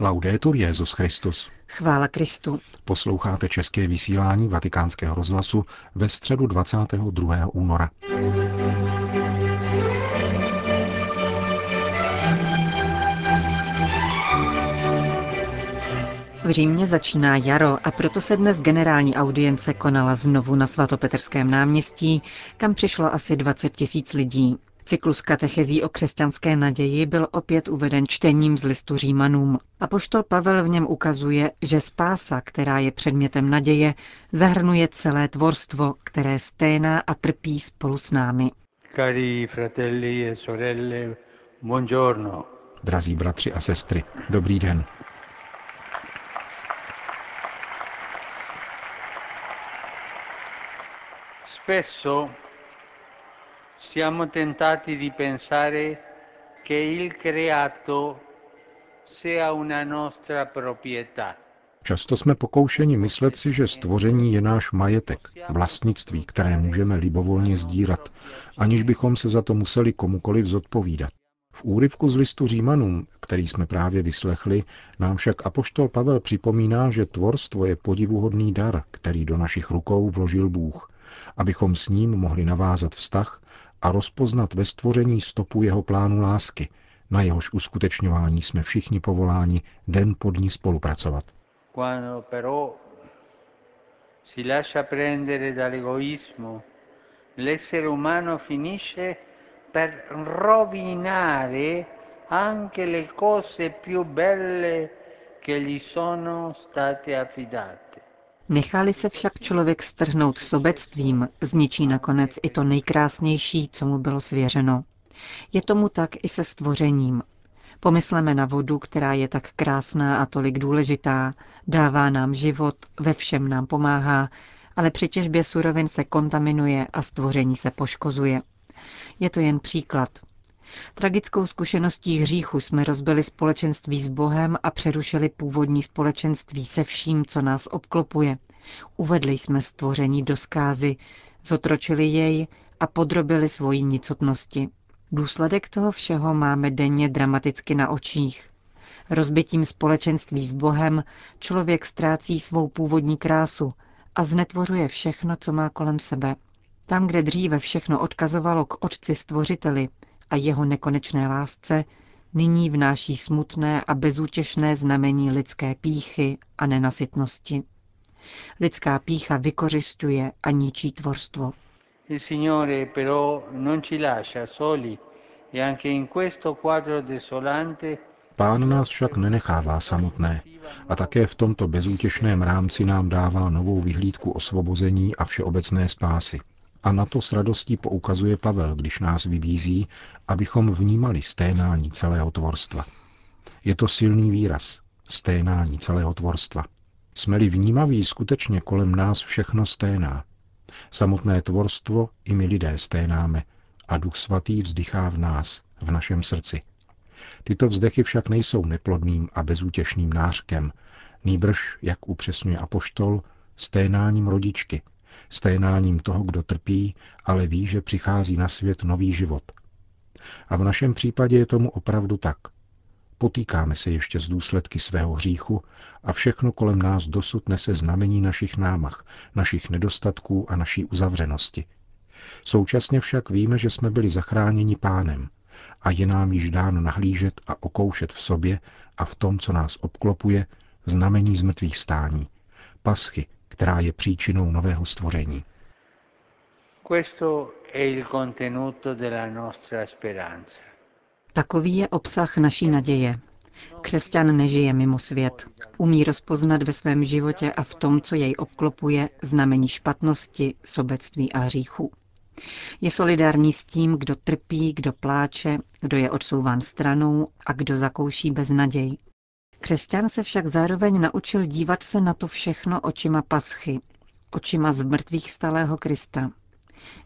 Laudetur Jezus Christus. Chvála Kristu. Posloucháte české vysílání Vatikánského rozhlasu ve středu 22. února. V Římě začíná jaro a proto se dnes generální audience konala znovu na svatopetrském náměstí, kam přišlo asi 20 tisíc lidí. Cyklus katechezí o křesťanské naději byl opět uveden čtením z listu Římanům. A poštol Pavel v něm ukazuje, že spása, která je předmětem naděje, zahrnuje celé tvorstvo, které sténá a trpí spolu s námi. Cari fratelli e sorelle, buongiorno. Drazí bratři a sestry, dobrý den. Spesso siamo tentati di pensare che il creato sia una nostra proprietà. Často jsme pokoušeni myslet si, že stvoření je náš majetek, vlastnictví, které můžeme libovolně sdírat, aniž bychom se za to museli komukoliv zodpovídat. V úryvku z listu Římanům, který jsme právě vyslechli, nám však apoštol Pavel připomíná, že tvorstvo je podivuhodný dar, který do našich rukou vložil Bůh, abychom s ním mohli navázat vztah a rozpoznat ve stvoření stopu jeho plánu lásky, na jehož uskutečňování jsme všichni povoláni den po dní spolupracovat. Quando però si lascia prendere l'essere umano finisce per rovinare anche le cose più belle che gli sono state affidate. Nechali se však člověk strhnout sobectvím, zničí nakonec i to nejkrásnější, co mu bylo svěřeno. Je tomu tak i se stvořením. Pomysleme na vodu, která je tak krásná a tolik důležitá, dává nám život, ve všem nám pomáhá, ale při těžbě surovin se kontaminuje a stvoření se poškozuje. Je to jen příklad. Tragickou zkušeností hříchu jsme rozbili společenství s Bohem a přerušili původní společenství se vším, co nás obklopuje. Uvedli jsme stvoření do skázy, zotročili jej a podrobili svoji nicotnosti. Důsledek toho všeho máme denně dramaticky na očích. Rozbitím společenství s Bohem člověk ztrácí svou původní krásu a znetvořuje všechno, co má kolem sebe. Tam, kde dříve všechno odkazovalo k Otci Stvořiteli a jeho nekonečné lásce, nyní vnáší smutné a bezútěšné znamení lidské píchy a nenasytnosti. Lidská pícha vykořišťuje a ničí tvorstvo. Il Signore però non ci lascia soli e anche in questo quadro desolante Pán nás však nenechává samotné a také v tomto bezútěšném rámci nám dává novou vyhlídku osvobození a všeobecné spásy. A na to s radostí poukazuje Pavel, když nás vybízí, abychom vnímali sténání celého tvorstva. Je to silný výraz, sténání celého tvorstva. Jsme-li vnímaví, skutečně kolem nás všechno sténá. Samotné tvorstvo i my lidé sténáme a Duch Svatý vzdychá v nás, v našem srdci. Tyto vzdechy však nejsou neplodným a bezútěšným nářkem, nýbrž, jak upřesňuje apoštol, sténáním rodičky, sténáním toho, kdo trpí, ale ví, že přichází na svět nový život. A v našem případě je tomu opravdu tak. Potýkáme se ještě z důsledky svého hříchu a všechno kolem nás dosud nese znamení našich námach, našich nedostatků a naší uzavřenosti. Současně však víme, že jsme byli zachráněni pánem a je nám již dáno nahlížet a okoušet v sobě a v tom, co nás obklopuje, znamení zmrtvých stání, paschy, která je příčinou nového stvoření. questo è il contenuto della nostra speranza. Takový je obsah naší naděje. Křesťan nežije mimo svět. Umí rozpoznat ve svém životě a v tom, co jej obklopuje, znamení špatnosti, sobectví a hříchu. Je solidární s tím, kdo trpí, kdo pláče, kdo je odsouván stranou a kdo zakouší beznaděj. Křesťan se však zároveň naučil dívat se na to všechno očima paschy, očima z mrtvých stalého Krista.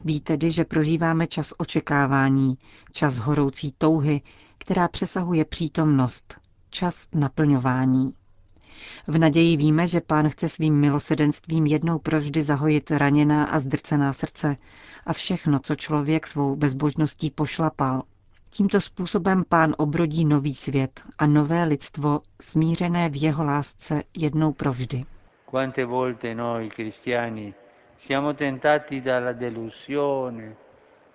Ví tedy, že prožíváme čas očekávání, čas horoucí touhy, která přesahuje přítomnost, čas naplňování. V naději víme, že pán chce svým milosedenstvím jednou provždy zahojit raněná a zdrcená srdce a všechno, co člověk svou bezbožností pošlapal. Tímto způsobem pán obrodí nový svět a nové lidstvo smířené v jeho lásce jednou provždy. Quante volte noi cristiani siamo tentati dalla delusione,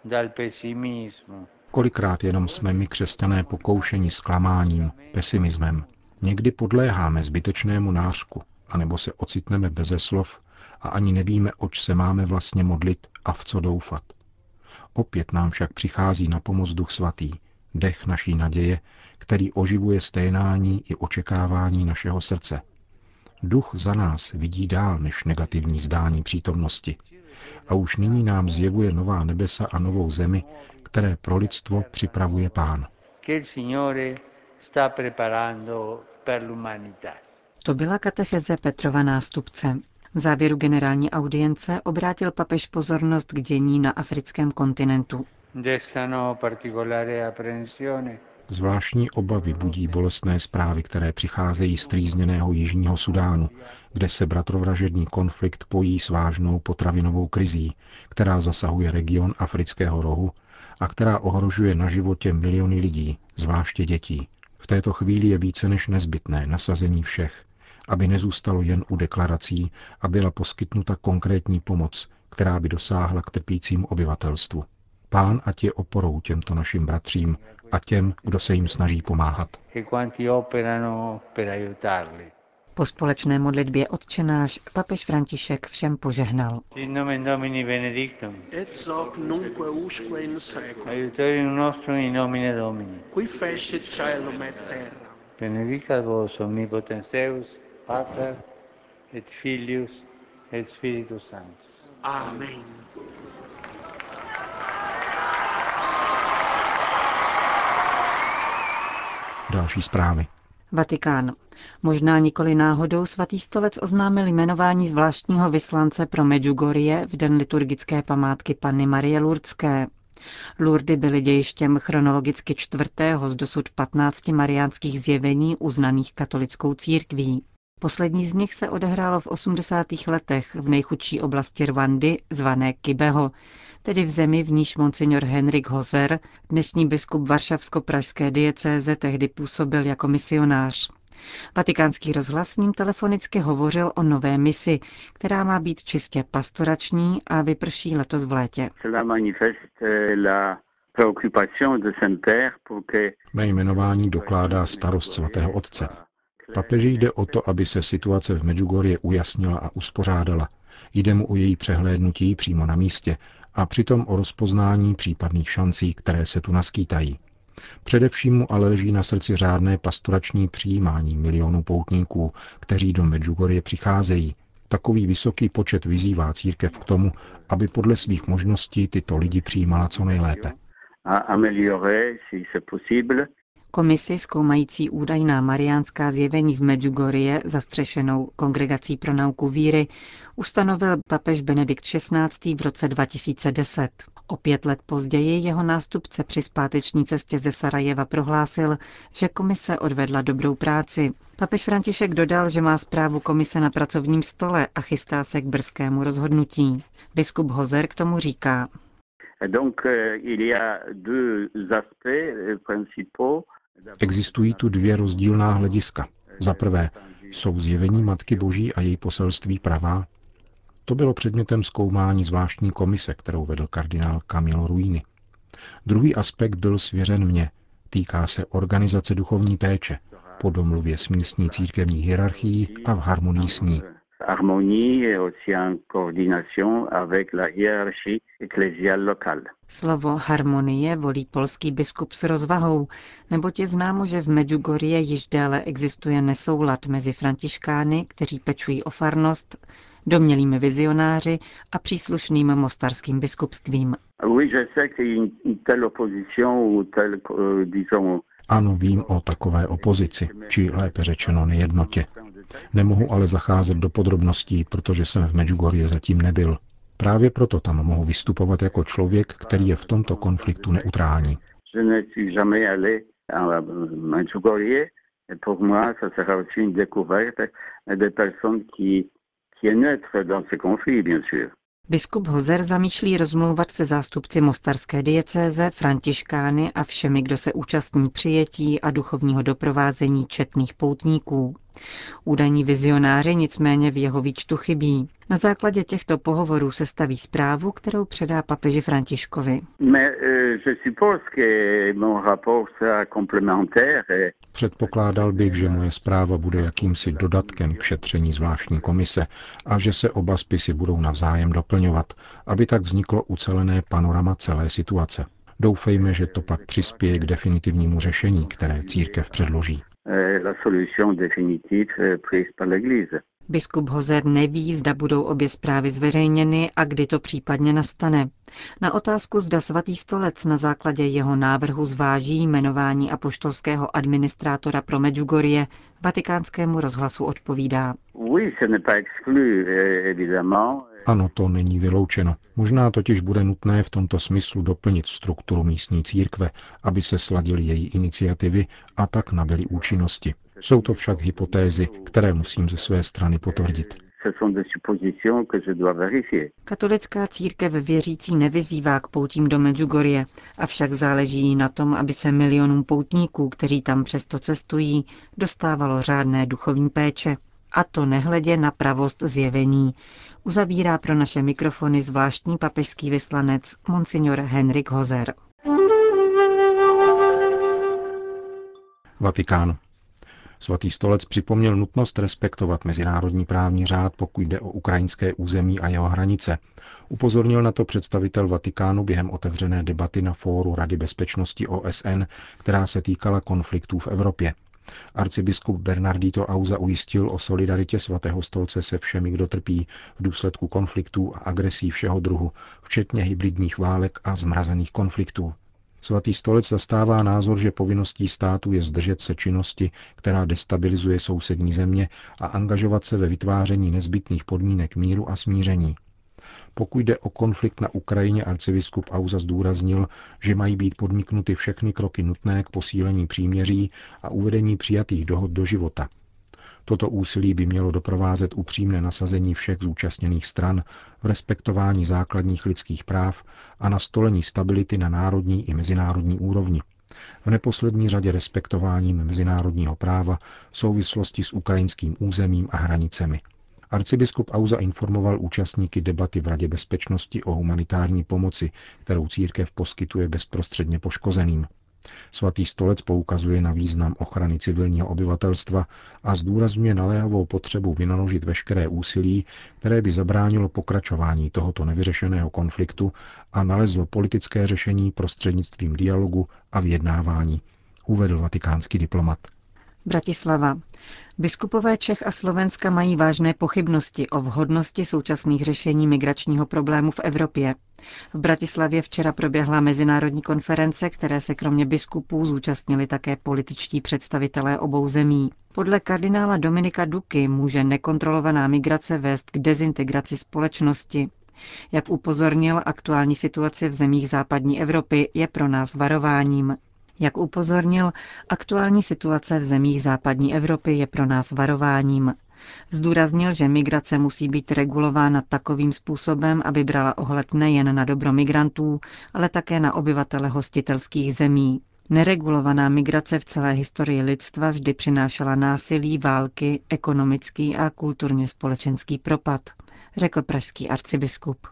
dal pessimismo, Kolikrát jenom jsme my křesťané pokoušeni zklamáním, pesimismem. Někdy podléháme zbytečnému nářku, anebo se ocitneme beze slov a ani nevíme, oč se máme vlastně modlit a v co doufat. Opět nám však přichází na pomoc Duch Svatý, dech naší naděje, který oživuje stejnání i očekávání našeho srdce. Duch za nás vidí dál než negativní zdání přítomnosti a už nyní nám zjevuje nová nebesa a novou zemi, které pro lidstvo připravuje Pán. To byla katecheze Petrova nástupce. V závěru generální audience obrátil papež pozornost k dění na africkém kontinentu. Zvláštní obavy budí bolestné zprávy, které přicházejí z trýzněného Jižního Sudánu, kde se bratrovražedný konflikt pojí s vážnou potravinovou krizí, která zasahuje region afrického rohu a která ohrožuje na životě miliony lidí, zvláště dětí. V této chvíli je více než nezbytné nasazení všech, aby nezůstalo jen u deklarací a byla poskytnuta konkrétní pomoc, která by dosáhla k trpícím obyvatelstvu. Pán ať je oporou těmto našim bratřím a těm, kdo se jim snaží pomáhat. Po společné modlitbě odčenáš papež František všem požehnal. Sit nomen Domini benedictum. et hoc nunque usque in seculum, Aiutorium nostrum in nomine Domini. qui fecit caelum et terra. Benedicat vos omnipotens Deus, Pater et Filius et Spiritus Sanctus. Amen. Další zprávy. Vatikán. Možná nikoli náhodou svatý stolec oznámil jmenování zvláštního vyslance pro Medjugorje v den liturgické památky Panny Marie Lurdské. Lurdy byly dějištěm chronologicky čtvrtého z dosud 15 mariánských zjevení uznaných katolickou církví. Poslední z nich se odehrálo v 80. letech v nejchudší oblasti Rwandy, zvané Kibeho, tedy v zemi, v níž monsignor Henrik Hozer, dnešní biskup Varšavsko-pražské diecéze, tehdy působil jako misionář. Vatikánský rozhlas s ním telefonicky hovořil o nové misi, která má být čistě pastorační a vyprší letos v létě. Cela manifeste la préoccupation de Saint-Père pour que Mé jmenování dokládá starost svatého otce. Papeži jde o to, aby se situace v Medjugorje ujasnila a uspořádala. Jde mu o její přehlédnutí přímo na místě a přitom o rozpoznání případných šancí, které se tu naskýtají. Především mu ale leží na srdci řádné pastorační přijímání milionů poutníků, kteří do Medjugorje přicházejí. Takový vysoký počet vyzývá církev k tomu, aby podle svých možností tyto lidi přijímala co nejlépe. à améliorer, si c'est possible, Komisi zkoumající údajná mariánská zjevení v Medjugorje, zastřešenou Kongregací pro nauku víry, ustanovil papež Benedikt XVI. v roce 2010. O pět let později jeho nástupce při zpáteční cestě ze Sarajeva prohlásil, že komise odvedla dobrou práci. Papež František dodal, že má zprávu komise na pracovním stole a chystá se k brzkému rozhodnutí. Biskup Hozer k tomu říká. Donc euh, il y a deux aspects euh, principaux. Existují tu dvě rozdílná hlediska. Za prvé, jsou zjevení Matky Boží a její poselství pravá? To bylo předmětem zkoumání zvláštní komise, kterou vedl kardinál Camilo Ruini. Druhý aspekt byl svěřen mně. Týká se organizace duchovní péče, po domluvě s místní církevní hierarchií a v harmonii s ní. Harmonie et aussi en coordination avec la hiérarchie ecclésiale locale. Slovo harmonie volí polský biskup s rozvahou, neboť je známo, že v Medjugorje již déle existuje nesoulad mezi františkány, kteří pečují o farnost, domělými vizionáři a příslušným mostarským biskupstvím. Oui, je sais qu'il y a une, une telle opposition ou telle, euh, disons, Ano, vím o takové opozici, či lépe řečeno nejednotě. Nemohu ale zacházet do podrobností, protože jsem v Medjugorje zatím nebyl. Právě proto tam mohu vystupovat jako člověk, který je v tomto konfliktu neutrální. je. Biskup Hozer zamýšlí rozmlouvat se zástupci mostarské diecéze, františkány a všemi, kdo se účastní přijetí a duchovního doprovázení četných poutníků. Údajní vizionáři nicméně v jeho výčtu chybí. Na základě těchto pohovorů se staví zprávu, kterou předá papeži Františkovi. Předpokládal bych, že moje zpráva bude jakýmsi dodatkem k šetření zvláštní komise a že se oba spisy budou navzájem doplňovat, aby tak vzniklo ucelené panorama celé situace. Doufejme, že to pak přispěje k definitivnímu řešení, které církev předloží. Euh, la solution définitive euh, prise par l'Église. Biskup Hozer neví, zda budou obě zprávy zveřejněny a kdy to případně nastane. Na otázku, zda svatý stolec na základě jeho návrhu zváží jmenování apoštolského administrátora pro Medjugorje, vatikánskému rozhlasu odpovídá. Ano, to není vyloučeno. Možná totiž bude nutné v tomto smyslu doplnit strukturu místní církve, aby se sladily její iniciativy a tak nabyly účinnosti. Jsou to však hypotézy, které musím ze své strany potvrdit. Katolická církev věřící nevyzývá k poutím do Medjugorje, avšak záleží na tom, aby se milionům poutníků, kteří tam přesto cestují, dostávalo řádné duchovní péče. A to nehledě na pravost zjevení. Uzavírá pro naše mikrofony zvláštní papežský vyslanec Monsignor Henrik Hozer. Vatikán. Svatý stolec připomněl nutnost respektovat mezinárodní právní řád, pokud jde o ukrajinské území a jeho hranice. Upozornil na to představitel Vatikánu během otevřené debaty na fóru Rady bezpečnosti OSN, která se týkala konfliktů v Evropě. Arcibiskup Bernardito Auza ujistil o solidaritě svatého stolce se všemi, kdo trpí v důsledku konfliktů a agresí všeho druhu, včetně hybridních válek a zmrazených konfliktů. Svatý stolec zastává názor, že povinností státu je zdržet se činnosti, která destabilizuje sousední země a angažovat se ve vytváření nezbytných podmínek míru a smíření. Pokud jde o konflikt na Ukrajině, arcibiskup Auza zdůraznil, že mají být podniknuty všechny kroky nutné k posílení příměří a uvedení přijatých dohod do života. Toto úsilí by mělo doprovázet upřímné nasazení všech zúčastněných stran v respektování základních lidských práv a nastolení stability na národní i mezinárodní úrovni. V neposlední řadě respektováním mezinárodního práva v souvislosti s ukrajinským územím a hranicemi. Arcibiskup Auza informoval účastníky debaty v Radě bezpečnosti o humanitární pomoci, kterou církev poskytuje bezprostředně poškozeným. Svatý stolec poukazuje na význam ochrany civilního obyvatelstva a zdůrazňuje naléhavou potřebu vynaložit veškeré úsilí, které by zabránilo pokračování tohoto nevyřešeného konfliktu a nalezlo politické řešení prostřednictvím dialogu a vyjednávání, uvedl vatikánský diplomat. Bratislava. Biskupové Čech a Slovenska mají vážné pochybnosti o vhodnosti současných řešení migračního problému v Evropě. V Bratislavě včera proběhla mezinárodní konference, které se kromě biskupů zúčastnili také političtí představitelé obou zemí. Podle kardinála Dominika Duky může nekontrolovaná migrace vést k dezintegraci společnosti. Jak upozornil, aktuální situace v zemích západní Evropy je pro nás varováním. Jak upozornil, aktuální situace v zemích západní Evropy je pro nás varováním. Zdůraznil, že migrace musí být regulována takovým způsobem, aby brala ohled nejen na dobro migrantů, ale také na obyvatele hostitelských zemí. Neregulovaná migrace v celé historii lidstva vždy přinášela násilí, války, ekonomický a kulturně společenský propad, řekl pražský arcibiskup.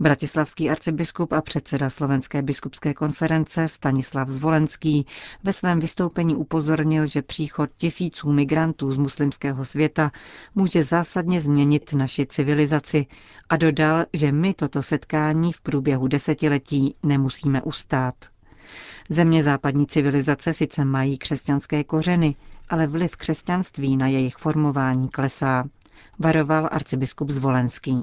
Bratislavský arcibiskup a předseda Slovenské biskupské konference Stanislav Zvolenský ve svém vystoupení upozornil, že příchod tisíců migrantů z muslimského světa může zásadně změnit naši civilizaci a dodal, že my toto setkání v průběhu desetiletí nemusíme ustát. Země západní civilizace sice mají křesťanské kořeny, ale vliv křesťanství na jejich formování klesá, varoval arcibiskup Zvolenský.